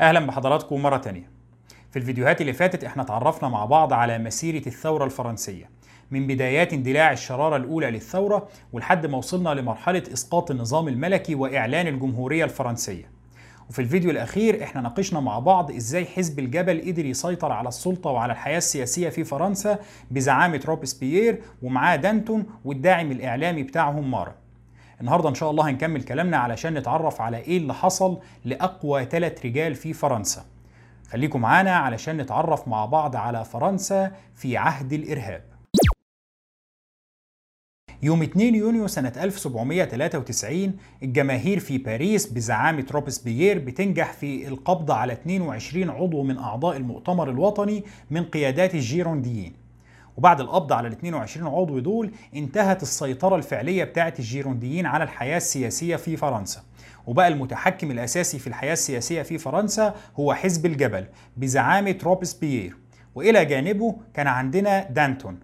أهلا بحضراتكم مرة تانية. في الفيديوهات اللي فاتت إحنا اتعرفنا مع بعض على مسيرة الثورة الفرنسية من بدايات اندلاع الشرارة الأولى للثورة ولحد ما وصلنا لمرحلة إسقاط النظام الملكي وإعلان الجمهورية الفرنسية. وفي الفيديو الأخير إحنا ناقشنا مع بعض إزاي حزب الجبل قدر يسيطر على السلطة وعلى الحياة السياسية في فرنسا بزعامة روبسبيير ومعاه دانتون والداعم الإعلامي بتاعهم مارا. النهارده إن شاء الله هنكمل كلامنا علشان نتعرف على إيه اللي حصل لأقوى ثلاث رجال في فرنسا. خليكم معانا علشان نتعرف مع بعض على فرنسا في عهد الإرهاب. يوم 2 يونيو سنة 1793 الجماهير في باريس بزعامة روبسبيير بتنجح في القبض على 22 عضو من أعضاء المؤتمر الوطني من قيادات الجيرونديين. وبعد القبض على ال 22 عضو دول انتهت السيطرة الفعلية بتاعة الجيرونديين على الحياة السياسية في فرنسا. وبقى المتحكم الأساسي في الحياة السياسية في فرنسا هو حزب الجبل بزعامة روبسبيير. وإلى جانبه كان عندنا دانتون.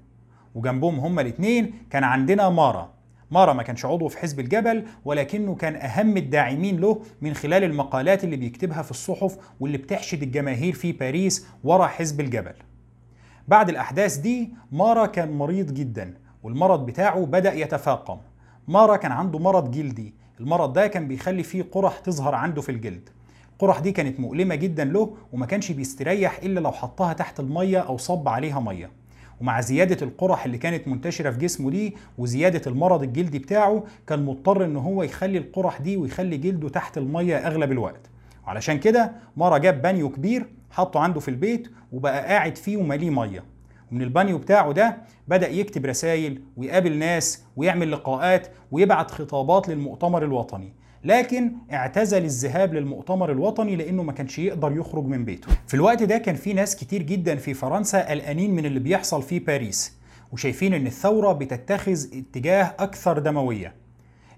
وجنبهم هما الاثنين كان عندنا مارا. مارا ما كانش عضو في حزب الجبل ولكنه كان أهم الداعمين له من خلال المقالات اللي بيكتبها في الصحف واللي بتحشد الجماهير في باريس ورا حزب الجبل. بعد الأحداث دي مارا كان مريض جدا والمرض بتاعه بدأ يتفاقم. مارا كان عنده مرض جلدي المرض ده كان بيخلي فيه قرح تظهر عنده في الجلد. القرح دي كانت مؤلمة جدا له وما كانش بيستريح إلا لو حطها تحت المية أو صب عليها مية. ومع زيادة القرح اللي كانت منتشرة في جسمه دي وزيادة المرض الجلدي بتاعه كان مضطر إن هو يخلي القرح دي ويخلي جلده تحت المية أغلب الوقت. وعلشان كده مرة جاب بانيو كبير حطه عنده في البيت وبقى قاعد فيه ومليه ميه. ومن البانيو بتاعه ده بدأ يكتب رسائل ويقابل ناس ويعمل لقاءات ويبعت خطابات للمؤتمر الوطني. لكن اعتزل الذهاب للمؤتمر الوطني لأنه ما كانش يقدر يخرج من بيته. في الوقت ده كان في ناس كتير جدا في فرنسا قلقانين من اللي بيحصل في باريس وشايفين إن الثورة بتتخذ اتجاه أكثر دموية.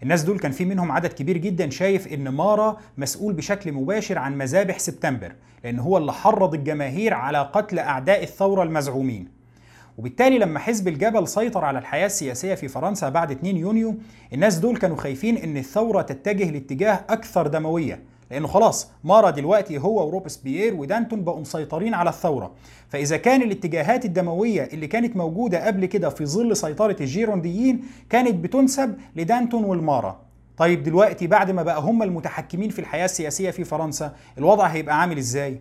الناس دول كان في منهم عدد كبير جدا شايف إن مارا مسؤول بشكل مباشر عن مذابح سبتمبر لأن هو اللي حرض الجماهير على قتل أعداء الثورة المزعومين. وبالتالي لما حزب الجبل سيطر على الحياة السياسية في فرنسا بعد 2 يونيو الناس دول كانوا خايفين إن الثورة تتجه لاتجاه أكثر دموية. لأنه خلاص مارا دلوقتي هو وروبسبيير ودانتون بقوا مسيطرين على الثورة. فإذا كان الاتجاهات الدموية اللي كانت موجودة قبل كده في ظل سيطرة الجيرونديين كانت بتنسب لدانتون والمارا. طيب دلوقتي بعد ما بقى هم المتحكمين في الحياة السياسية في فرنسا الوضع هيبقى عامل إزاي؟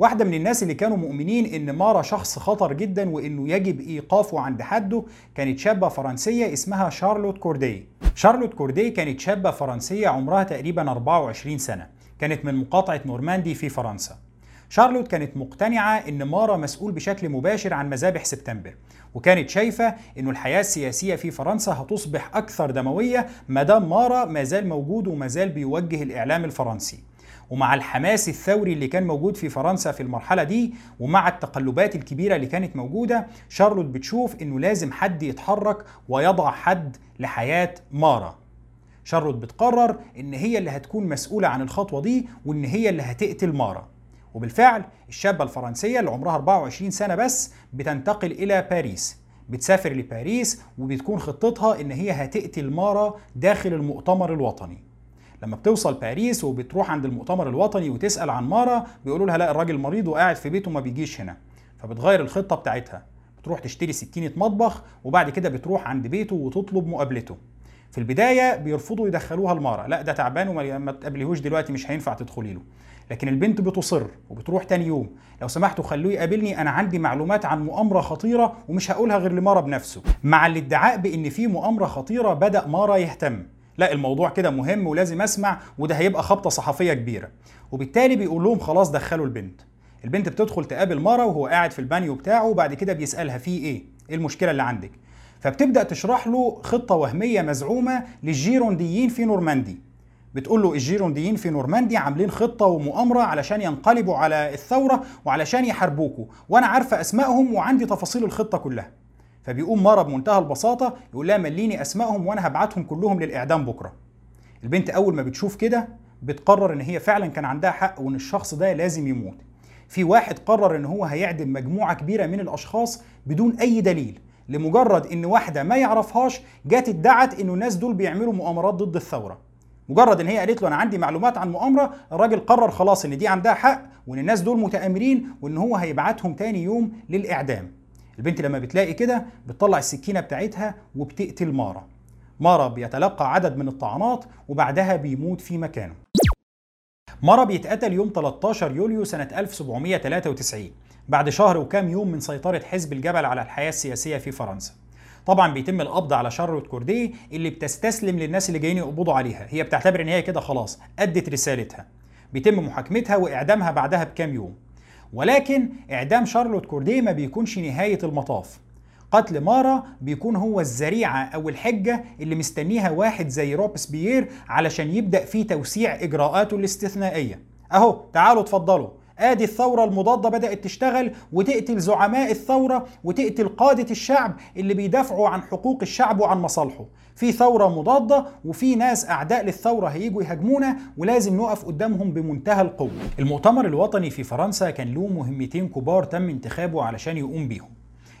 واحدة من الناس اللي كانوا مؤمنين إن مارا شخص خطر جدا وإنه يجب إيقافه عند حده كانت شابة فرنسية اسمها شارلوت كوردي. شارلوت كوردي كانت شابة فرنسية عمرها تقريبا 24 سنة، كانت من مقاطعة نورماندي في فرنسا. شارلوت كانت مقتنعة إن مارا مسؤول بشكل مباشر عن مذابح سبتمبر، وكانت شايفة إنه الحياة السياسية في فرنسا هتصبح أكثر دموية ما دام مارا ما زال موجود وما زال بيوجه الإعلام الفرنسي. ومع الحماس الثوري اللي كان موجود في فرنسا في المرحلة دي ومع التقلبات الكبيرة اللي كانت موجودة شارلوت بتشوف إنه لازم حد يتحرك ويضع حد لحياة مارا. شارلوت بتقرر إن هي اللي هتكون مسؤولة عن الخطوة دي وإن هي اللي هتقتل مارا. وبالفعل الشابة الفرنسية اللي عمرها 24 سنة بس بتنتقل إلى باريس. بتسافر لباريس وبتكون خطتها إن هي هتقتل مارا داخل المؤتمر الوطني. لما بتوصل باريس وبتروح عند المؤتمر الوطني وتسأل عن مارا بيقولوا لها لا الراجل مريض وقاعد في بيته ما بيجيش هنا. فبتغير الخطة بتاعتها. بتروح تشتري سكينة مطبخ وبعد كده بتروح عند بيته وتطلب مقابلته. في البداية بيرفضوا يدخلوها لمارا. لا ده تعبان وما تقابليهوش دلوقتي مش هينفع تدخلي له. لكن البنت بتصر وبتروح تاني يوم. لو سمحتوا خلوه يقابلني أنا عندي معلومات عن مؤامرة خطيرة ومش هقولها غير لمارا بنفسه. مع الادعاء بإن في مؤامرة خطيرة بدأ مارا يهتم. لا الموضوع كده مهم ولازم أسمع وده هيبقى خبطة صحفية كبيرة. وبالتالي بيقول لهم خلاص دخلوا البنت. البنت بتدخل تقابل مارا وهو قاعد في البانيو بتاعه وبعد كده بيسألها في إيه؟ إيه المشكلة اللي عندك؟ فبتبدأ تشرح له خطة وهمية مزعومة للجيرونديين في نورماندي. بتقول له الجيرونديين في نورماندي عاملين خطة ومؤامرة علشان ينقلبوا على الثورة وعلشان يحاربوكوا وأنا عارفة أسمائهم وعندي تفاصيل الخطة كلها. فبيقوم مارا بمنتهى البساطة يقول لها مليني أسمائهم وأنا هبعتهم كلهم للإعدام بكرة. البنت أول ما بتشوف كده بتقرر إن هي فعلا كان عندها حق وإن الشخص ده لازم يموت. في واحد قرر إن هو هيعدم مجموعة كبيرة من الأشخاص بدون أي دليل لمجرد إن واحدة ما يعرفهاش جات ادعت إنه الناس دول بيعملوا مؤامرات ضد الثورة. مجرد إن هي قالت له أنا عندي معلومات عن مؤامرة الراجل قرر خلاص إن دي عندها حق وإن الناس دول متآمرين وإن هو هيبعتهم تاني يوم للإعدام. البنت لما بتلاقي كده بتطلع السكينة بتاعتها وبتقتل مارا. مارا بيتلقى عدد من الطعنات وبعدها بيموت في مكانه. مارا بيتقتل يوم 13 يوليو سنة 1793 بعد شهر وكام يوم من سيطرة حزب الجبل على الحياة السياسية في فرنسا. طبعا بيتم القبض على شارلوت كورديه اللي بتستسلم للناس اللي جايين يقبضوا عليها. هي بتعتبر إن هي كده خلاص أدت رسالتها. بيتم محاكمتها وإعدامها بعدها بكام يوم. ولكن إعدام شارلوت كورديه ما بيكونش نهاية المطاف. قتل مارا بيكون هو الذريعة أو الحجة اللي مستنيها واحد زي روبسبيير علشان يبدأ في توسيع إجراءاته الاستثنائية. أهو تعالوا اتفضلوا. آدي الثورة المضادة بدأت تشتغل وتقتل زعماء الثورة وتقتل قادة الشعب اللي بيدافعوا عن حقوق الشعب وعن مصالحه. في ثورة مضادة وفي ناس أعداء للثورة هيجوا يهاجمونا ولازم نقف قدامهم بمنتهى القوة. المؤتمر الوطني في فرنسا كان له مهمتين كبار تم انتخابه علشان يقوم بيهم.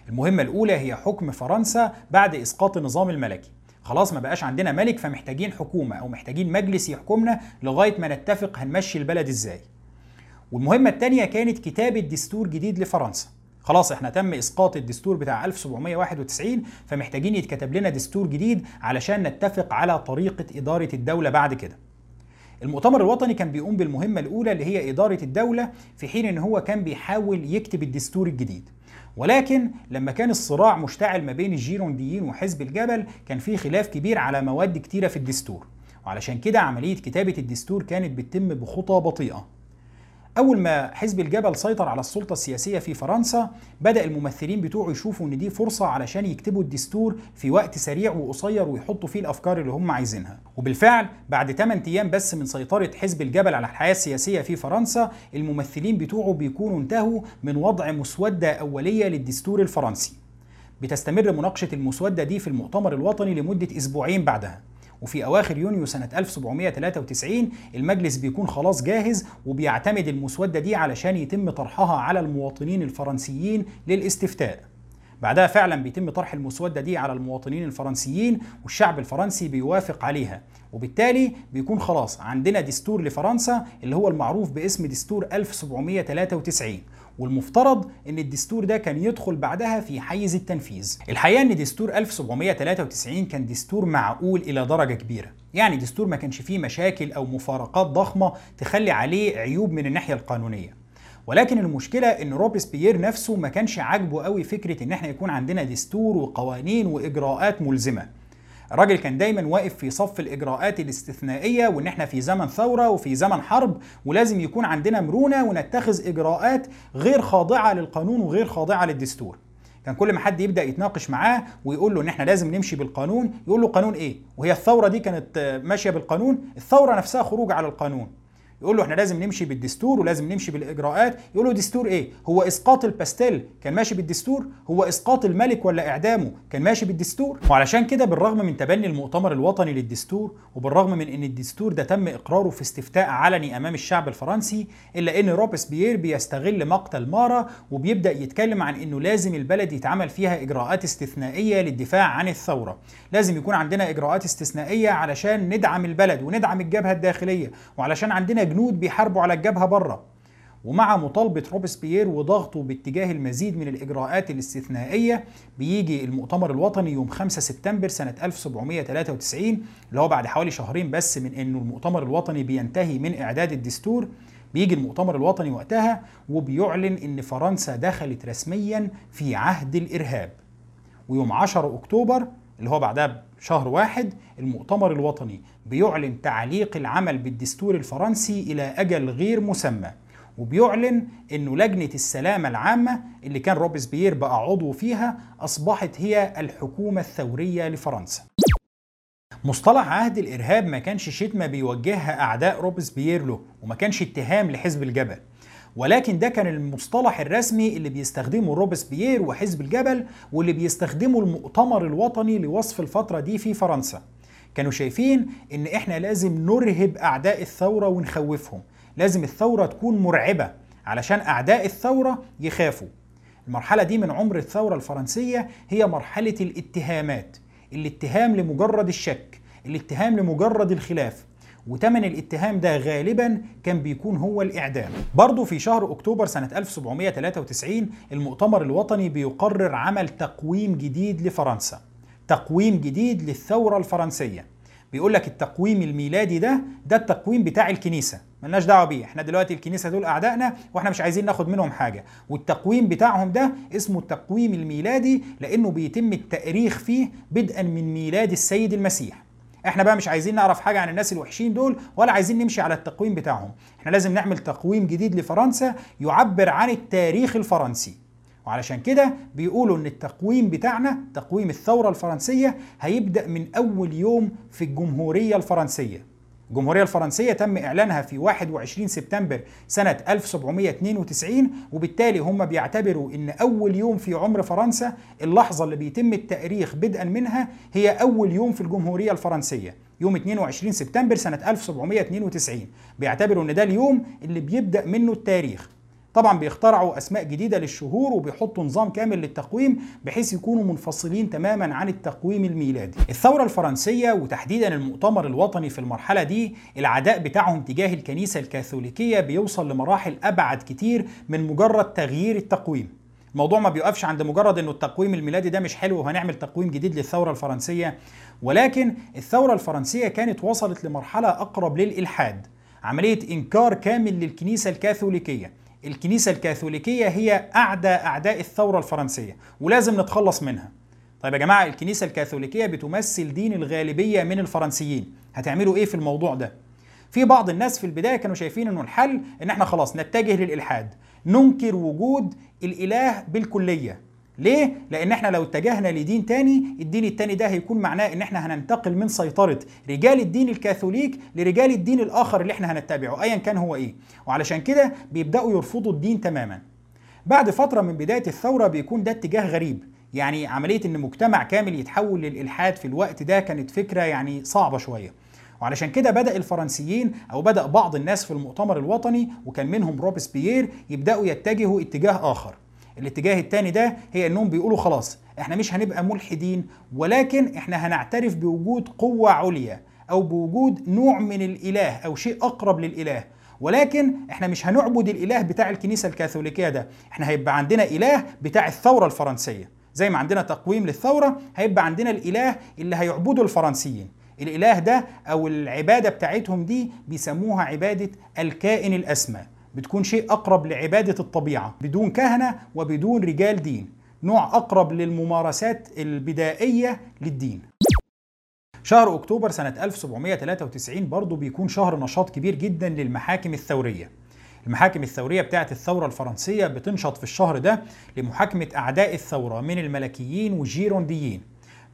المهمة الأولى هي حكم فرنسا بعد إسقاط النظام الملكي. خلاص ما بقاش عندنا ملك فمحتاجين حكومة أو محتاجين مجلس يحكمنا لغاية ما نتفق هنمشي البلد إزاي. والمهمة الثانية كانت كتابة دستور جديد لفرنسا. خلاص إحنا تم إسقاط الدستور بتاع 1791 فمحتاجين يتكتب لنا دستور جديد علشان نتفق على طريقة إدارة الدولة بعد كده. المؤتمر الوطني كان بيقوم بالمهمة الأولى اللي هي إدارة الدولة في حين إن هو كان بيحاول يكتب الدستور الجديد. ولكن لما كان الصراع مشتعل ما بين الجيرونديين وحزب الجبل كان في خلاف كبير على مواد كتيرة في الدستور. وعلشان كده عملية كتابة الدستور كانت بتتم بخطى بطيئة. أول ما حزب الجبل سيطر على السلطة السياسية في فرنسا بدأ الممثلين بتوعه يشوفوا إن دي فرصة علشان يكتبوا الدستور في وقت سريع وقصير ويحطوا فيه الأفكار اللي هم عايزينها. وبالفعل بعد 8 أيام بس من سيطرة حزب الجبل على الحياة السياسية في فرنسا الممثلين بتوعه بيكونوا انتهوا من وضع مسودة أولية للدستور الفرنسي. بتستمر مناقشة المسودة دي في المؤتمر الوطني لمدة أسبوعين بعدها. وفي أواخر يونيو سنة 1793 المجلس بيكون خلاص جاهز وبيعتمد المسودة دي علشان يتم طرحها على المواطنين الفرنسيين للاستفتاء. بعدها فعلا بيتم طرح المسودة دي على المواطنين الفرنسيين والشعب الفرنسي بيوافق عليها. وبالتالي بيكون خلاص عندنا دستور لفرنسا اللي هو المعروف باسم دستور 1793 والمفترض إن الدستور ده كان يدخل بعدها في حيز التنفيذ. الحقيقة إن دستور 1793 كان دستور معقول إلى درجة كبيرة. يعني دستور ما كانش فيه مشاكل أو مفارقات ضخمة تخلي عليه عيوب من الناحية القانونية. ولكن المشكلة إن روبسبيير نفسه ما كانش عاجبه قوي فكرة إن إحنا يكون عندنا دستور وقوانين وإجراءات ملزمة. الراجل كان دايما واقف في صف الإجراءات الاستثنائية وإن إحنا في زمن ثورة وفي زمن حرب ولازم يكون عندنا مرونة ونتخذ إجراءات غير خاضعة للقانون وغير خاضعة للدستور. كان كل ما حد يبدأ يتناقش معاه ويقول له إن إحنا لازم نمشي بالقانون يقول له قانون إيه؟ وهي الثورة دي كانت ماشية بالقانون؟ الثورة نفسها خروج على القانون. يقول له إحنا لازم نمشي بالدستور ولازم نمشي بالإجراءات. يقول له دستور إيه؟ هو إسقاط الباستيل. كان ماشي بالدستور؟ هو إسقاط الملك ولا إعدامه؟ كان ماشي بالدستور. وعلشان كده بالرغم من تبني المؤتمر الوطني للدستور وبالرغم من إن الدستور ده تم إقراره في استفتاء علني أمام الشعب الفرنسي إلا إن روبسبيير بيستغل مقتل مارا وبيبدأ يتكلم عن إنه لازم البلد يتعمل فيها إجراءات استثنائية للدفاع عن الثورة. لازم يكون عندنا إجراءات استثنائية علشان ندعم البلد وندعم الجبهة الداخلية وعلشان عندنا جنود بيحاربوا على الجبهه بره. ومع مطالبة روبسبيير وضغطه باتجاه المزيد من الإجراءات الاستثنائية بيجي المؤتمر الوطني يوم 5 سبتمبر سنة 1793 اللي هو بعد حوالي شهرين بس من إنه المؤتمر الوطني بينتهي من إعداد الدستور. بيجي المؤتمر الوطني وقتها وبيعلن إن فرنسا دخلت رسميا في عهد الإرهاب. ويوم 10 أكتوبر اللي هو بعدها شهر واحد المؤتمر الوطني بيعلن تعليق العمل بالدستور الفرنسي إلى أجل غير مسمى وبيعلن انه لجنة السلامة العامة اللي كان روبسبيير بقى عضو فيها أصبحت هي الحكومة الثورية لفرنسا. مصطلح عهد الإرهاب ما كانش شتمه بيوجهها أعداء روبسبيير له وما كانش اتهام لحزب الجبل ولكن ده كان المصطلح الرسمي اللي بيستخدمه روبسبيير وحزب الجبل واللي بيستخدمه المؤتمر الوطني لوصف الفترة دي في فرنسا. كانوا شايفين إن إحنا لازم نرهب أعداء الثورة ونخوفهم. لازم الثورة تكون مرعبة علشان أعداء الثورة يخافوا. المرحلة دي من عمر الثورة الفرنسية هي مرحلة الاتهامات الاتهام لمجرد الشك الاتهام لمجرد الخلاف. وتمن الاتهام ده غالبا كان بيكون هو الإعدام. برضه في شهر أكتوبر سنة 1793 المؤتمر الوطني بيقرر عمل تقويم جديد لفرنسا. تقويم جديد للثورة الفرنسية. بيقول لك التقويم الميلادي ده ده التقويم بتاع الكنيسة. ملناش دعوة بيه. إحنا دلوقتي الكنيسة دول أعدائنا وإحنا مش عايزين ناخد منهم حاجة. والتقويم بتاعهم ده اسمه التقويم الميلادي لأنه بيتم التأريخ فيه بدءا من ميلاد السيد المسيح. إحنا بقى مش عايزين نعرف حاجة عن الناس الوحشين دول ولا عايزين نمشي على التقويم بتاعهم. إحنا لازم نعمل تقويم جديد لفرنسا يعبر عن التاريخ الفرنسي. وعلشان كده بيقولوا إن التقويم بتاعنا تقويم الثورة الفرنسية هيبدأ من أول يوم في الجمهورية الفرنسية. الجمهورية الفرنسية تم إعلانها في 21 سبتمبر سنة 1792 وبالتالي هم بيعتبروا إن أول يوم في عمر فرنسا اللحظة اللي بيتم التأريخ بدءا منها هي أول يوم في الجمهورية الفرنسية. يوم 22 سبتمبر سنة 1792 بيعتبروا إن ده اليوم اللي بيبدأ منه التاريخ. طبعا بيخترعوا أسماء جديدة للشهور وبيحطوا نظام كامل للتقويم بحيث يكونوا منفصلين تماما عن التقويم الميلادي. الثورة الفرنسية وتحديدا المؤتمر الوطني في المرحلة دي العداء بتاعهم تجاه الكنيسة الكاثوليكية بيوصل لمراحل أبعد كتير من مجرد تغيير التقويم. الموضوع ما بيقفش عند مجرد إنه التقويم الميلادي ده مش حلو وهنعمل تقويم جديد للثورة الفرنسية. ولكن الثورة الفرنسية كانت وصلت لمرحلة أقرب للإلحاد عملية إنكار كامل للكنيسة الكاثوليكية. الكنيسة الكاثوليكية هي أعدى أعداء الثورة الفرنسية ولازم نتخلص منها. طيب يا جماعة الكنيسة الكاثوليكية بتمثل دين الغالبية من الفرنسيين. هتعملوا إيه في الموضوع ده؟ في بعض الناس في البداية كانوا شايفين إنه الحل إن إحنا خلاص نتجه للإلحاد ننكر وجود الإله بالكلية. ليه؟ لأن إحنا لو اتجهنا لدين تاني الدين التاني ده هيكون معناه إن إحنا هننتقل من سيطرة رجال الدين الكاثوليك لرجال الدين الآخر اللي إحنا هنتبعه أيا كان هو إيه. وعلشان كده بيبدأوا يرفضوا الدين تماما. بعد فترة من بداية الثورة بيكون ده اتجاه غريب. يعني عملية إن مجتمع كامل يتحول للإلحاد في الوقت ده كانت فكرة يعني صعبة شوية. وعلشان كده بدأ الفرنسيين أو بدأ بعض الناس في المؤتمر الوطني وكان منهم روبسبيير يبدأوا يتجهوا اتجاه آخر. الاتجاه الثاني ده هي انهم بيقولوا خلاص إحنا مش هنبقى ملحدين ولكن إحنا هنعترف بوجود قوة عليا أو بوجود نوع من الإله أو شيء أقرب للإله. ولكن إحنا مش هنعبد الإله بتاع الكنيسة الكاثوليكية ده إحنا هيبقى عندنا إله بتاع الثورة الفرنسية. زي ما عندنا تقويم للثورة هيبقى عندنا الإله اللي هيعبده الفرنسيين. الإله ده أو العبادة بتاعتهم دي بيسموها عبادة الكائن الأسمى. بتكون شيء أقرب لعبادة الطبيعة بدون كهنة وبدون رجال دين. نوع أقرب للممارسات البدائية للدين. شهر أكتوبر سنة 1793 برضه بيكون شهر نشاط كبير جدا للمحاكم الثورية. المحاكم الثورية بتاعت الثورة الفرنسية بتنشط في الشهر ده لمحاكمة أعداء الثورة من الملكيين والجيرونديين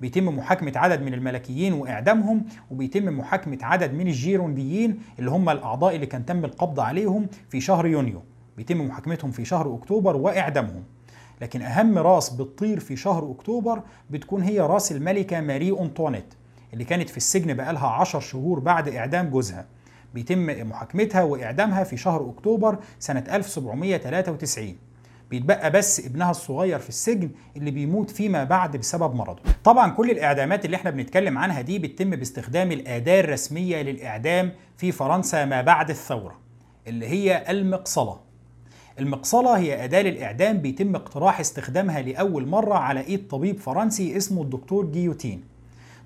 بيتم محاكمة عدد من الملكيين وإعدامهم وبيتم محاكمة عدد من الجيرونديين اللي هم الأعضاء اللي كان تم القبض عليهم في شهر يونيو. بيتم محاكمتهم في شهر أكتوبر وإعدامهم. لكن أهم راس بتطير في شهر أكتوبر بتكون هي راس الملكة ماري أنطوانيت اللي كانت في السجن بقالها عشر شهور بعد إعدام جوزها. بيتم محاكمتها وإعدامها في شهر أكتوبر سنة 1793 بيتبقى بس ابنها الصغير في السجن اللي بيموت فيما بعد بسبب مرضه. طبعا كل الإعدامات اللي إحنا بنتكلم عنها دي بتتم باستخدام الأداة الرسمية للإعدام في فرنسا ما بعد الثورة اللي هي المقصلة. المقصلة هي أداة للإعدام بيتم اقتراح استخدامها لأول مرة على إيد طبيب فرنسي اسمه الدكتور جيوتين.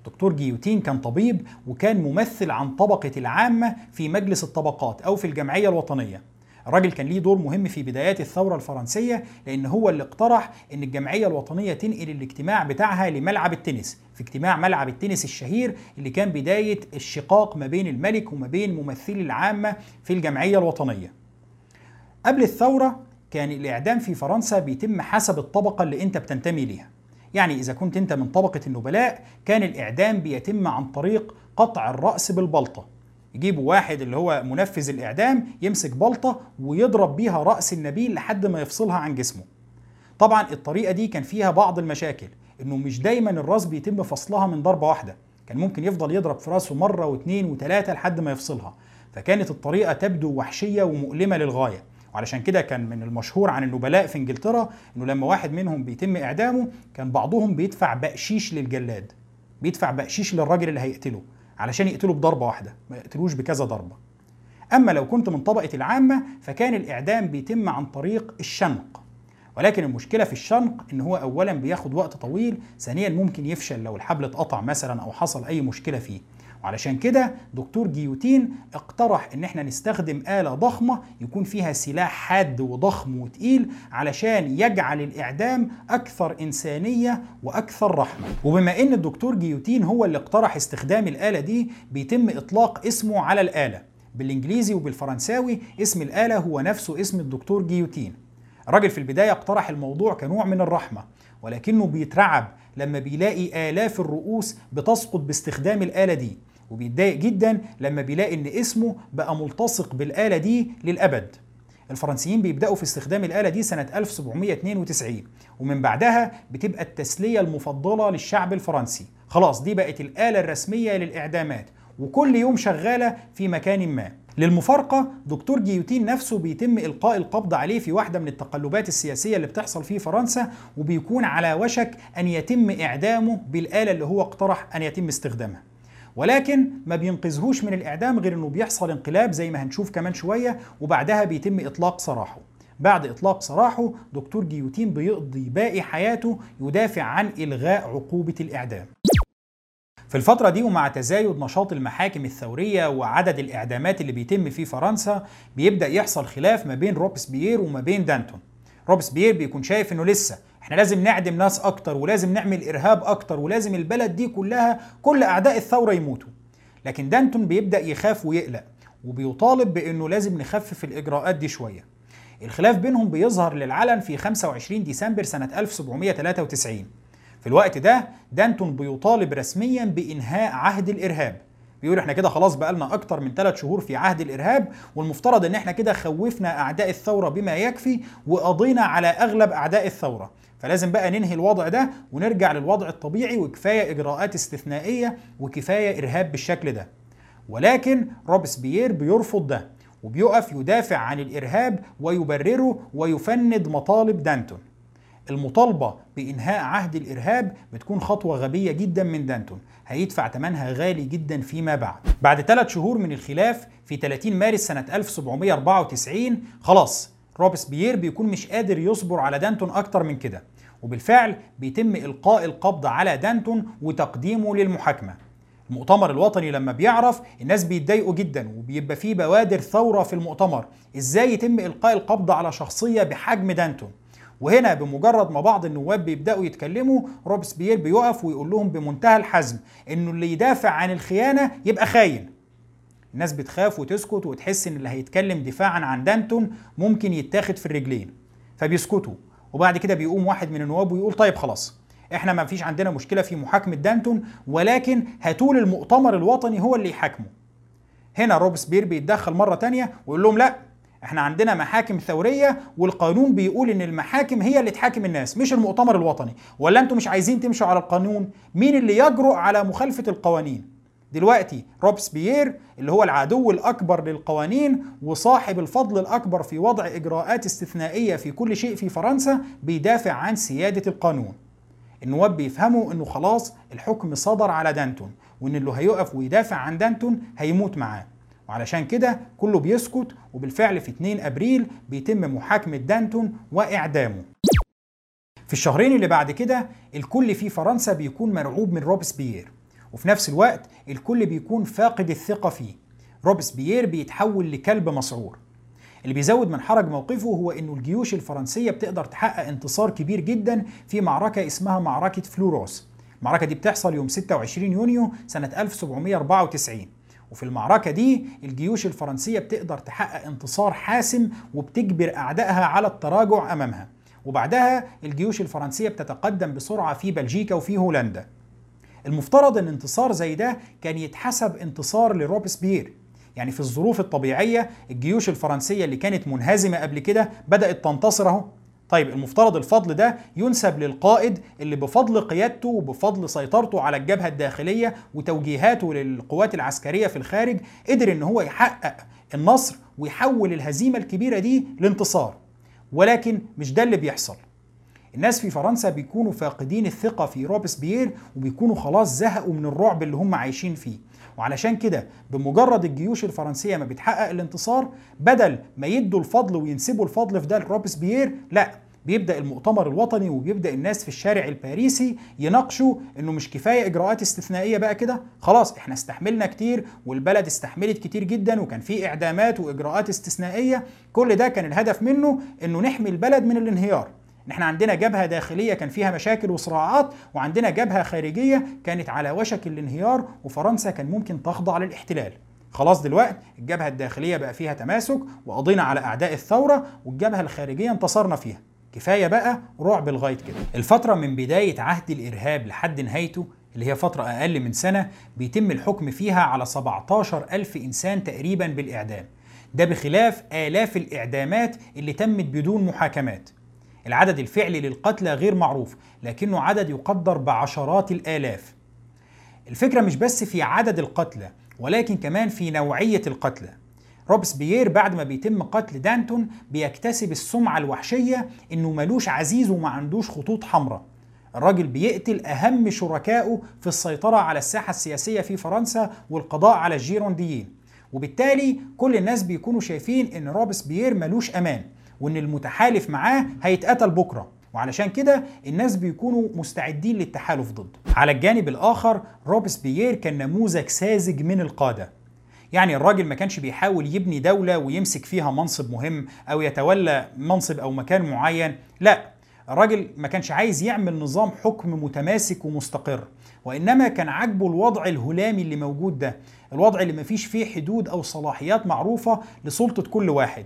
دكتور جيوتين كان طبيب وكان ممثل عن طبقة العامة في مجلس الطبقات أو في الجمعية الوطنية. الراجل كان ليه دور مهم في بدايات الثورة الفرنسية لأن هو اللي اقترح أن الجمعية الوطنية تنقل الاجتماع بتاعها لملعب التنس في اجتماع ملعب التنس الشهير اللي كان بداية الشقاق ما بين الملك وما بين ممثلي العامة في الجمعية الوطنية. قبل الثورة كان الإعدام في فرنسا بيتم حسب الطبقة اللي أنت بتنتمي ليها. يعني إذا كنت أنت من طبقة النبلاء كان الإعدام بيتم عن طريق قطع الرأس بالبلطة. يجيبوا واحد اللي هو منفذ الإعدام يمسك بلطة ويضرب بيها رأس النبيل لحد ما يفصلها عن جسمه. طبعا الطريقة دي كان فيها بعض المشاكل إنه مش دايما الرأس بيتم فصلها من ضربة واحدة كان ممكن يفضل يضرب في رأسه مرة واثنين وثلاثة لحد ما يفصلها. فكانت الطريقة تبدو وحشية ومؤلمة للغاية. وعلشان كده كان من المشهور عن النبلاء في إنجلترا إنه لما واحد منهم بيتم إعدامه كان بعضهم بيدفع بقشيش للجلاد بيدفع بقشيش للراجل اللي هيقتله. علشان يقتله بضربة واحدة ما يقتلوش بكذا ضربة. أما لو كنت من طبقة العامة فكان الإعدام بيتم عن طريق الشنق. ولكن المشكلة في الشنق إن هو أولا بياخد وقت طويل ثانيا ممكن يفشل لو الحبل اتقطع مثلا أو حصل أي مشكلة فيه. وعلشان كده دكتور جيوتين اقترح إن إحنا نستخدم آلة ضخمة يكون فيها سلاح حاد وضخم وتقيل علشان يجعل الإعدام أكثر إنسانية وأكثر رحمة. وبما إن الدكتور جيوتين هو اللي اقترح استخدام الآلة دي بيتم إطلاق اسمه على الآلة. بالإنجليزي وبالفرنساوي اسم الآلة هو نفسه اسم الدكتور جيوتين. الراجل في البداية اقترح الموضوع كنوع من الرحمة ولكنه بيترعب لما بيلاقي آلاف الرؤوس بتسقط باستخدام الآلة دي. وبيتضايق جدا لما بيلاقي إن اسمه بقى ملتصق بالآلة دي للأبد. الفرنسيين بيبدأوا في استخدام الآلة دي سنة 1792 ومن بعدها بتبقى التسلية المفضلة للشعب الفرنسي. خلاص دي بقت الآلة الرسمية للإعدامات وكل يوم شغالة في مكان ما. للمفارقة دكتور جيوتين نفسه بيتم إلقاء القبض عليه في واحدة من التقلبات السياسية اللي بتحصل في فرنسا وبيكون على وشك أن يتم إعدامه بالآلة اللي هو اقترح أن يتم استخدامها. ولكن ما بينقذهوش من الإعدام غير أنه بيحصل انقلاب زي ما هنشوف كمان شوية وبعدها بيتم إطلاق سراحه. بعد إطلاق سراحه دكتور جيوتين بيقضي باقي حياته يدافع عن إلغاء عقوبة الإعدام. في الفترة دي ومع تزايد نشاط المحاكم الثورية وعدد الإعدامات اللي بيتم في فرنسا بيبدأ يحصل خلاف ما بين روبسبيير وما بين دانتون. روبسبيير بيكون شايف إنه لسه إحنا لازم نعدم ناس أكتر ولازم نعمل إرهاب أكتر ولازم البلد دي كلها كل أعداء الثورة يموتوا. لكن دانتون بيبدأ يخاف ويقلق وبيطالب بإنه لازم نخفف الإجراءات دي شوية. الخلاف بينهم بيظهر للعلن في 25 ديسمبر سنة 1793 في الوقت ده دانتون بيطالب رسميا بإنهاء عهد الإرهاب. بيقول إحنا كده خلاص بقالنا أكتر من ثلاث شهور في عهد الإرهاب والمفترض إن إحنا كده خوفنا أعداء الثورة بما يكفي وقضينا على أغلب أعداء الثورة. فلازم بقى ننهي الوضع ده ونرجع للوضع الطبيعي وكفاية إجراءات استثنائية وكفاية إرهاب بالشكل ده. ولكن روبسبيير بيرفض ده وبيقف يدافع عن الإرهاب ويبرره ويفند مطالب دانتون. المطالبة بإنهاء عهد الإرهاب بتكون خطوة غبية جدا من دانتون هيدفع ثمنها غالي جدا فيما بعد. بعد ثلاث شهور من الخلاف في 30 مارس سنة 1794 خلاص روبسبيير بيكون مش قادر يصبر على دانتون أكتر من كده وبالفعل بيتم إلقاء القبض على دانتون وتقديمه للمحاكمة. المؤتمر الوطني لما بيعرف الناس بيتضايقوا جدا وبيبقى فيه بوادر ثورة في المؤتمر. إزاي يتم إلقاء القبض على شخصية بحجم دانتون؟ وهنا بمجرد ما بعض النواب بيبدأوا يتكلموا روبسبيير بيقف ويقول لهم بمنتهى الحزم إنه اللي يدافع عن الخيانة يبقى خاين. الناس بتخاف وتسكت وتحس إن اللي هيتكلم دفاعا عن دانتون ممكن يتاخد في الرجلين فبيسكتوا. وبعد كده بيقوم واحد من النواب ويقول طيب خلاص إحنا ما فيش عندنا مشكلة في محاكمة دانتون ولكن هاتوا المؤتمر الوطني هو اللي يحاكمه. هنا روبسبير بيتدخل مرة تانية ويقول لهم لا إحنا عندنا محاكم ثورية والقانون بيقول إن المحاكم هي اللي تحاكم الناس مش المؤتمر الوطني. ولا أنتم مش عايزين تمشوا على القانون؟ مين اللي يجرؤ على مخالفة القوانين؟ دلوقتي روبسبيير اللي هو العدو الأكبر للقوانين وصاحب الفضل الأكبر في وضع إجراءات استثنائية في كل شيء في فرنسا بيدافع عن سيادة القانون. النواب بيفهموا إنه خلاص الحكم صدر على دانتون وإن اللي هيقف ويدافع عن دانتون هيموت معاه. وعلشان كده كله بيسكت وبالفعل في 2 أبريل بيتم محاكمة دانتون وإعدامه. في الشهرين اللي بعد كده الكل في فرنسا بيكون مرعوب من روبسبيير وفي نفس الوقت الكل بيكون فاقد الثقة فيه. روبسبيير بيتحول لكلب مسعور اللي بيزود من حرج موقفه هو إنه الجيوش الفرنسية بتقدر تحقق انتصار كبير جدا في معركة اسمها معركة فلوروس. المعركة دي بتحصل يوم 26 يونيو سنة 1794 وفي المعركة دي الجيوش الفرنسية بتقدر تحقق انتصار حاسم وبتجبر أعدائها على التراجع أمامها. وبعدها الجيوش الفرنسية بتتقدم بسرعة في بلجيكا وفي هولندا. المفترض إن انتصار زي ده كان يتحسب انتصار لروبسبيير يعني في الظروف الطبيعية الجيوش الفرنسية اللي كانت منهزمة قبل كده بدأت تنتصر أهو. طيب المفترض الفضل ده ينسب للقائد اللي بفضل قيادته وبفضل سيطرته على الجبهة الداخلية وتوجيهاته للقوات العسكرية في الخارج قدر إن هو يحقق النصر ويحول الهزيمة الكبيرة دي لانتصار. ولكن مش ده اللي بيحصل. الناس في فرنسا بيكونوا فاقدين الثقة في روبسبيير وبيكونوا خلاص زهقوا من الرعب اللي هم عايشين فيه. وعلشان كده بمجرد الجيوش الفرنسية ما بتحقق الانتصار بدل ما يدوا الفضل وينسبوا الفضل في ده لروبسبيير لا بيبدأ المؤتمر الوطني وبيبدأ الناس في الشارع الباريسي يناقشوا إنه مش كفاية إجراءات استثنائية بقى كده. خلاص إحنا استحملنا كتير والبلد استحملت كتير جدا وكان في إعدامات وإجراءات استثنائية. كل ده كان الهدف منه إنه نحمي البلد من الانهيار. إحنا عندنا جبهة داخلية كان فيها مشاكل وصراعات وعندنا جبهة خارجية كانت على وشك الانهيار وفرنسا كان ممكن تخضع للاحتلال. خلاص دلوقتي الجبهة الداخلية بقى فيها تماسك وقضينا على أعداء الثورة والجبهة الخارجية انتصرنا فيها. كفاية بقى رعب لغايه كده. الفترة من بداية عهد الإرهاب لحد نهايته اللي هي فترة أقل من سنة بيتم الحكم فيها على 17 ألف إنسان تقريبا بالإعدام. ده بخلاف آلاف الإعدامات اللي تمت بدون محاكمات. العدد الفعلي للقتلى غير معروف لكنه عدد يقدر بعشرات الآلاف. الفكرة مش بس في عدد القتلى ولكن كمان في نوعية القتلى. روبسبيير بعد ما بيتم قتل دانتون بيكتسب السمعة الوحشية إنه ملوش عزيز وما عندوش خطوط حمراء. الراجل بيقتل أهم شركائه في السيطرة على الساحة السياسية في فرنسا والقضاء على الجيرونديين. وبالتالي كل الناس بيكونوا شايفين إن روبسبيير ملوش أمان. وإن المتحالف معاه هيتقتل بكرة. وعلشان كده الناس بيكونوا مستعدين للتحالف ضده. على الجانب الآخر روبسبيير كان نموذج ساذج من القادة. يعني الراجل ما كانش بيحاول يبني دولة ويمسك فيها منصب مهم أو يتولى منصب أو مكان معين. لا الراجل ما كانش عايز يعمل نظام حكم متماسك ومستقر. وإنما كان عاجبه الوضع الهلامي اللي موجود ده الوضع اللي ما فيش فيه حدود أو صلاحيات معروفة لسلطة كل واحد.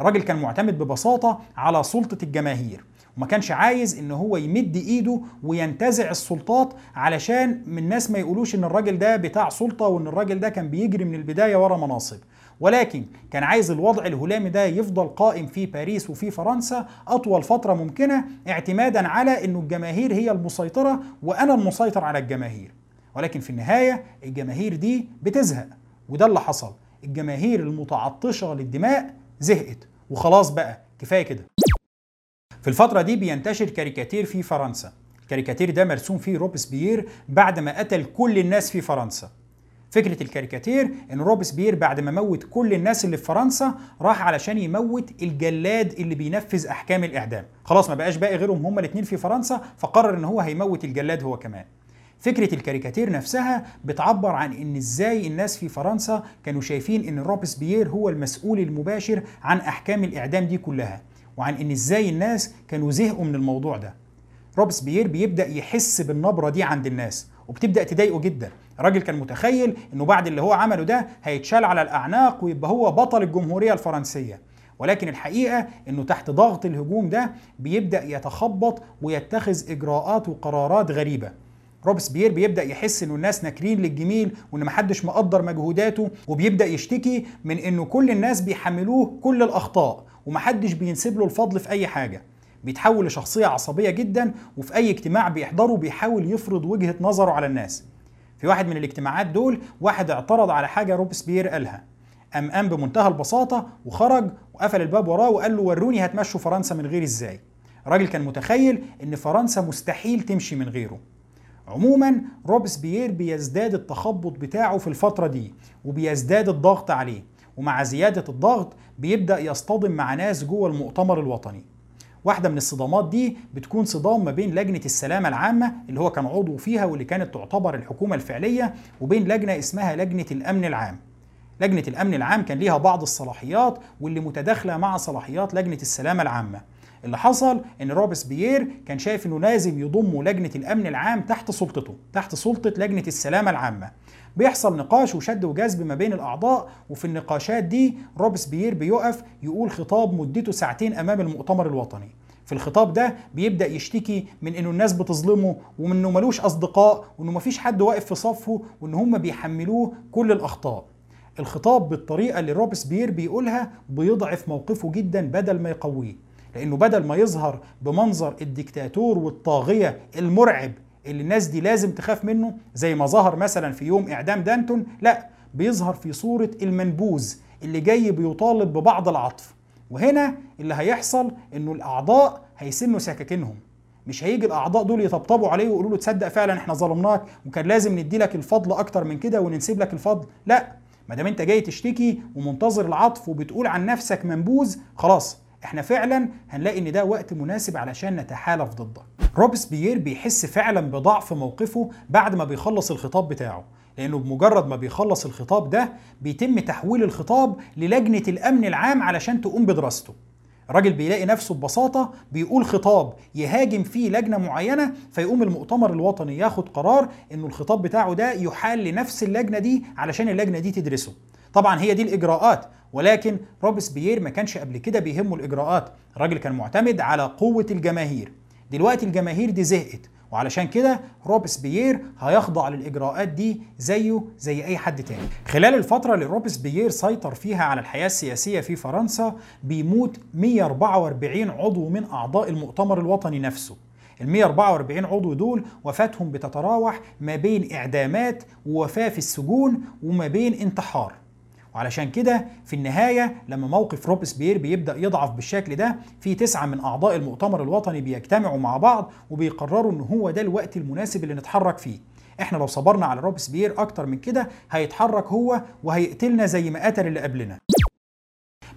الراجل كان معتمد ببساطة على سلطة الجماهير وما كانش عايز إن هو يمد إيده وينتزع السلطات علشان من الناس ما يقولوش إن الراجل ده بتاع سلطة وإن الراجل ده كان بيجري من البداية ورا مناصب. ولكن كان عايز الوضع الهلامي ده يفضل قائم في باريس وفي فرنسا أطول فترة ممكنة اعتمادا على إنه الجماهير هي المسيطرة وأنا المسيطر على الجماهير. ولكن في النهاية الجماهير دي بتزهق وده اللي حصل. الجماهير المتعطشة للدماء زهقت. وخلاص بقى كفاية كده. في الفترة دي بينتشر كاريكاتير في فرنسا. الكاريكاتير ده مرسوم فيه روبسبيير بعد ما قتل كل الناس في فرنسا. فكرة الكاريكاتير إن روبسبيير بعد ما موت كل الناس اللي في فرنسا راح علشان يموت الجلاد اللي بينفذ أحكام الإعدام. خلاص ما بقاش باقي غيرهم هما الاثنين في فرنسا فقرر إن هو هيموت الجلاد هو كمان. فكرة الكاريكاتير نفسها بتعبر عن إن إزاي الناس في فرنسا كانوا شايفين إن روبسبيير هو المسؤول المباشر عن أحكام الإعدام دي كلها وعن إن إزاي الناس كانوا زهقوا من الموضوع ده. روبسبيير بيبدأ يحس بالنبرة دي عند الناس وبتبدأ تضايقه جدا. الراجل كان متخيل إنه بعد اللي هو عمله ده هيتشال على الأعناق ويبقى هو بطل الجمهورية الفرنسية. ولكن الحقيقة إنه تحت ضغط الهجوم ده بيبدأ يتخبط ويتخذ إجراءات وقرارات غريبة. روبسبيير بيبدأ يحس إنه الناس ناكرين للجميل وإن محدش مقدر مجهوداته وبيبدأ يشتكي من إنه كل الناس بيحملوه كل الأخطاء ومحدش بينسب له الفضل في أي حاجة. بيتحول لشخصية عصبية جدا وفي أي اجتماع بيحضره بيحاول يفرض وجهة نظره على الناس. في واحد من الاجتماعات دول واحد اعترض على حاجة روبسبيير قالها. قام قام بمنتهى البساطة وخرج وقفل الباب وراه وقال لهم وروني هتمشوا فرنسا من غير إزاي. الراجل كان متخيل إن فرنسا مستحيل تمشي من غيره. عموما روبسبيير بيزداد التخبط بتاعه في الفترة دي وبيزداد الضغط عليه ومع زيادة الضغط بيبدأ يصطدم مع ناس جوه المؤتمر الوطني. واحدة من الصدامات دي بتكون صدام ما بين لجنة السلامة العامة اللي هو كان عضو فيها واللي كانت تعتبر الحكومة الفعلية وبين لجنة اسمها لجنة الأمن العام. لجنة الأمن العام كان ليها بعض الصلاحيات واللي متداخلة مع صلاحيات لجنة السلامة العامة. اللي حصل إن روبسبيير كان شايف إنه لازم يضم لجنة الأمن العام تحت سلطته تحت سلطة لجنة السلامة العامة. بيحصل نقاش وشد وجذب ما بين الأعضاء وفي النقاشات دي روبسبيير بيقف يقول خطاب مدته ساعتين أمام المؤتمر الوطني. في الخطاب ده بيبدأ يشتكي من إنه الناس بتظلمه ومن إنه ملوش أصدقاء وإنه مفيش حد واقف في صفه وإن هم بيحملوه كل الأخطاء. الخطاب بالطريقة اللي روبسبيير بيقولها بيضعف موقفه جدا بدل ما يقويه. لأنه بدل ما يظهر بمنظر الدكتاتور والطاغية المرعب اللي الناس دي لازم تخاف منه زي ما ظهر مثلا في يوم إعدام دانتون لا بيظهر في صورة المنبوذ اللي جاي بيطالب ببعض العطف. وهنا اللي هيحصل إنه الأعضاء هيسنوا سكاكينهم. مش هيجي الأعضاء دول يطبطبوا عليه ويقولوا له تصدق فعلا إحنا ظلمناك وكان لازم ندي لك الفضل أكتر من كده وننسب لك الفضل. لا ما دام أنت جاي تشتكي ومنتظر العطف وبتقول عن نفسك منبوذ خلاص. إحنا فعلا هنلاقي إن ده وقت مناسب علشان نتحالف ضدك روبسبيير بيحس فعلا بضعف موقفه بعد ما بيخلص الخطاب بتاعه لأنه بمجرد ما بيخلص الخطاب ده بيتم تحويل الخطاب للجنة الأمن العام علشان تقوم بدراسته. الراجل بيلاقي نفسه ببساطة بيقول خطاب يهاجم فيه لجنة معينة فيقوم المؤتمر الوطني ياخد قرار إنه الخطاب بتاعه ده يحال لنفس اللجنة دي علشان اللجنة دي تدرسه. طبعا هي دي الإجراءات. ولكن روبسبيير ما كانش قبل كده بيهمه الإجراءات. الراجل كان معتمد على قوة الجماهير. دلوقتي الجماهير دي زهقت وعلشان كده روبسبيير هيخضع للإجراءات دي زيه زي أي حد تاني. خلال الفترة اللي روبسبيير سيطر فيها على الحياة السياسية في فرنسا بيموت 144 عضو من أعضاء المؤتمر الوطني نفسه. ال 144 عضو دول وفاتهم بتتراوح ما بين إعدامات ووفاة في السجون وما بين انتحار. وعلشان كده في النهاية لما موقف روبسبير بيبدأ يضعف بالشكل ده في تسعة من أعضاء المؤتمر الوطني بيجتمعوا مع بعض وبيقرروا إن هو ده الوقت المناسب اللي نتحرك فيه. إحنا لو صبرنا على روبسبير أكتر من كده هيتحرك هو وهيقتلنا زي ما قتل اللي قبلنا.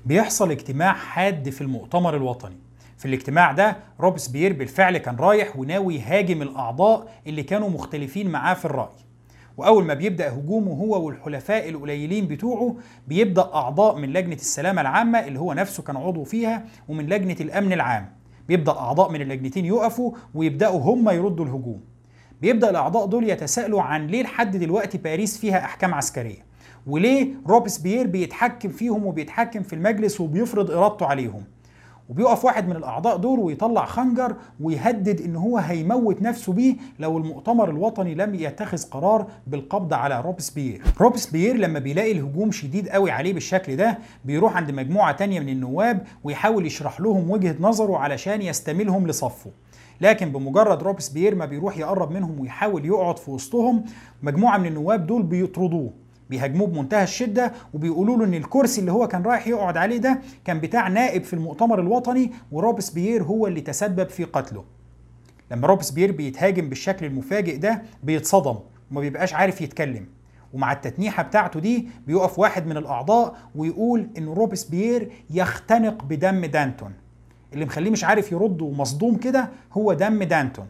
بيحصل اجتماع حاد في المؤتمر الوطني. في الاجتماع ده روبسبير بالفعل كان رايح وناوي يهاجم الأعضاء اللي كانوا مختلفين معاه في الرأي. وأول ما بيبدأ هجومه هو والحلفاء القليلين بتوعه بيبدأ أعضاء من لجنة السلامة العامة اللي هو نفسه كان عضو فيها ومن لجنة الأمن العام. بيبدأ أعضاء من اللجنتين يقفوا ويبدأوا هم يردوا الهجوم. بيبدأ الأعضاء دول يتساءلوا عن ليه لحد دلوقتي باريس فيها أحكام عسكرية؟ وليه روبسبيير بيتحكم فيهم وبيتحكم في المجلس وبيفرض إرادته عليهم؟ وبيقف واحد من الأعضاء دول ويطلع خنجر ويهدد إن هو هيموت نفسه بيه لو المؤتمر الوطني لم يتخذ قرار بالقبض على روبسبيير. روبسبيير لما بيلاقي الهجوم شديد قوي عليه بالشكل ده بيروح عند مجموعة تانية من النواب ويحاول يشرح لهم وجهة نظره علشان يستميلهم لصفه. لكن بمجرد روبسبيير ما بيروح يقرب منهم ويحاول يقعد في وسطهم مجموعة من النواب دول بيطردوه. بيهاجموه بمنتهى الشدة وبيقولوا له إن الكرسي اللي هو كان رايح يقعد عليه ده كان بتاع نائب في المؤتمر الوطني وروبسبيير هو اللي تسبب في قتله. لما روبسبيير بيتهاجم بالشكل المفاجئ ده بيتصدم وما بيبقاش عارف يتكلم. ومع التتنيحة بتاعته دي بيقف واحد من الأعضاء ويقول إن روبسبيير يختنق بدم دانتون. اللي مخليه مش عارف يرد ومصدوم كده هو دم دانتون.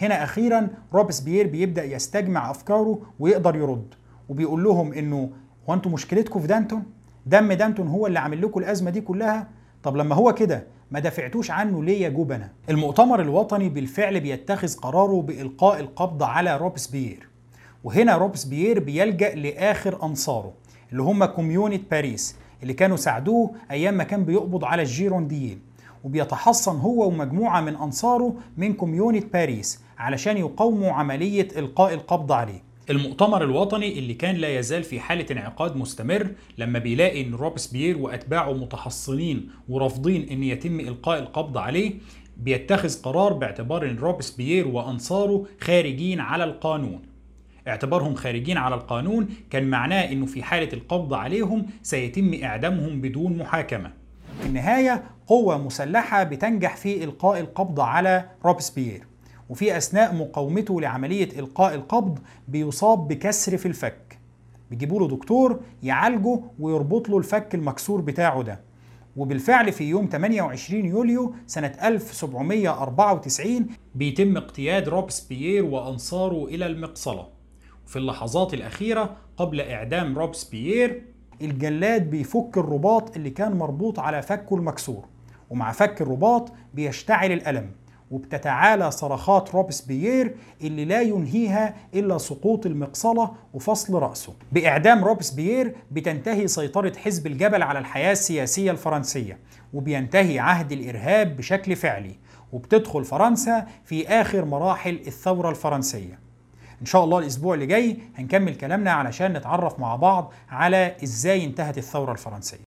هنا أخيرا روبسبيير بيبدأ يستجمع أفكاره ويقدر يرد. وبيقول لهم إنه هو أنتوا مشكلتكم في دانتون؟ دم دانتون هو اللي عامل لكم الأزمة دي كلها؟ طب لما هو كده ما دافعتوش عنه ليه يا جبنا؟ المؤتمر الوطني بالفعل بيتخذ قراره بإلقاء القبض على روبسبيير. وهنا روبسبيير بيلجأ لآخر أنصاره اللي هم كوميونة باريس اللي كانوا ساعدوه أيام ما كان بيقبض على الجيرونديين. وبيتحصن هو ومجموعة من أنصاره من كوميونة باريس علشان يقاوموا عملية إلقاء القبض عليه. المؤتمر الوطني اللي كان لا يزال في حالة انعقاد مستمر لما بيلاقي إن روبسبيير وأتباعه متحصنين ورافضين إن يتم إلقاء القبض عليه بيتخذ قرار باعتبار إن روبسبيير وأنصاره خارجين على القانون. اعتبارهم خارجين على القانون كان معناه إنه في حالة القبض عليهم سيتم إعدامهم بدون محاكمة. في النهاية قوة مسلحة بتنجح في إلقاء القبض على روبسبيير. وفي أثناء مقاومته لعملية إلقاء القبض بيصاب بكسر في الفك. بيجيبوا له دكتور يعالجه ويربط له الفك المكسور بتاعه ده. وبالفعل في يوم 28 يوليو سنة 1794 بيتم اقتياد روبسبيير وأنصاره إلى المقصلة. وفي اللحظات الأخيرة قبل إعدام روبسبيير الجلاد بيفك الرباط اللي كان مربوط على فكه المكسور. ومع فك الرباط بيشتعل الألم. وبتتعالى صرخات روبسبيير اللي لا ينهيها إلا سقوط المقصلة وفصل رأسه. بإعدام روبسبيير بتنتهي سيطرة حزب الجبل على الحياة السياسية الفرنسية وبينتهي عهد الإرهاب بشكل فعلي وبتدخل فرنسا في آخر مراحل الثورة الفرنسية. إن شاء الله الأسبوع اللي جاي هنكمل كلامنا علشان نتعرف مع بعض على إزاي انتهت الثورة الفرنسية.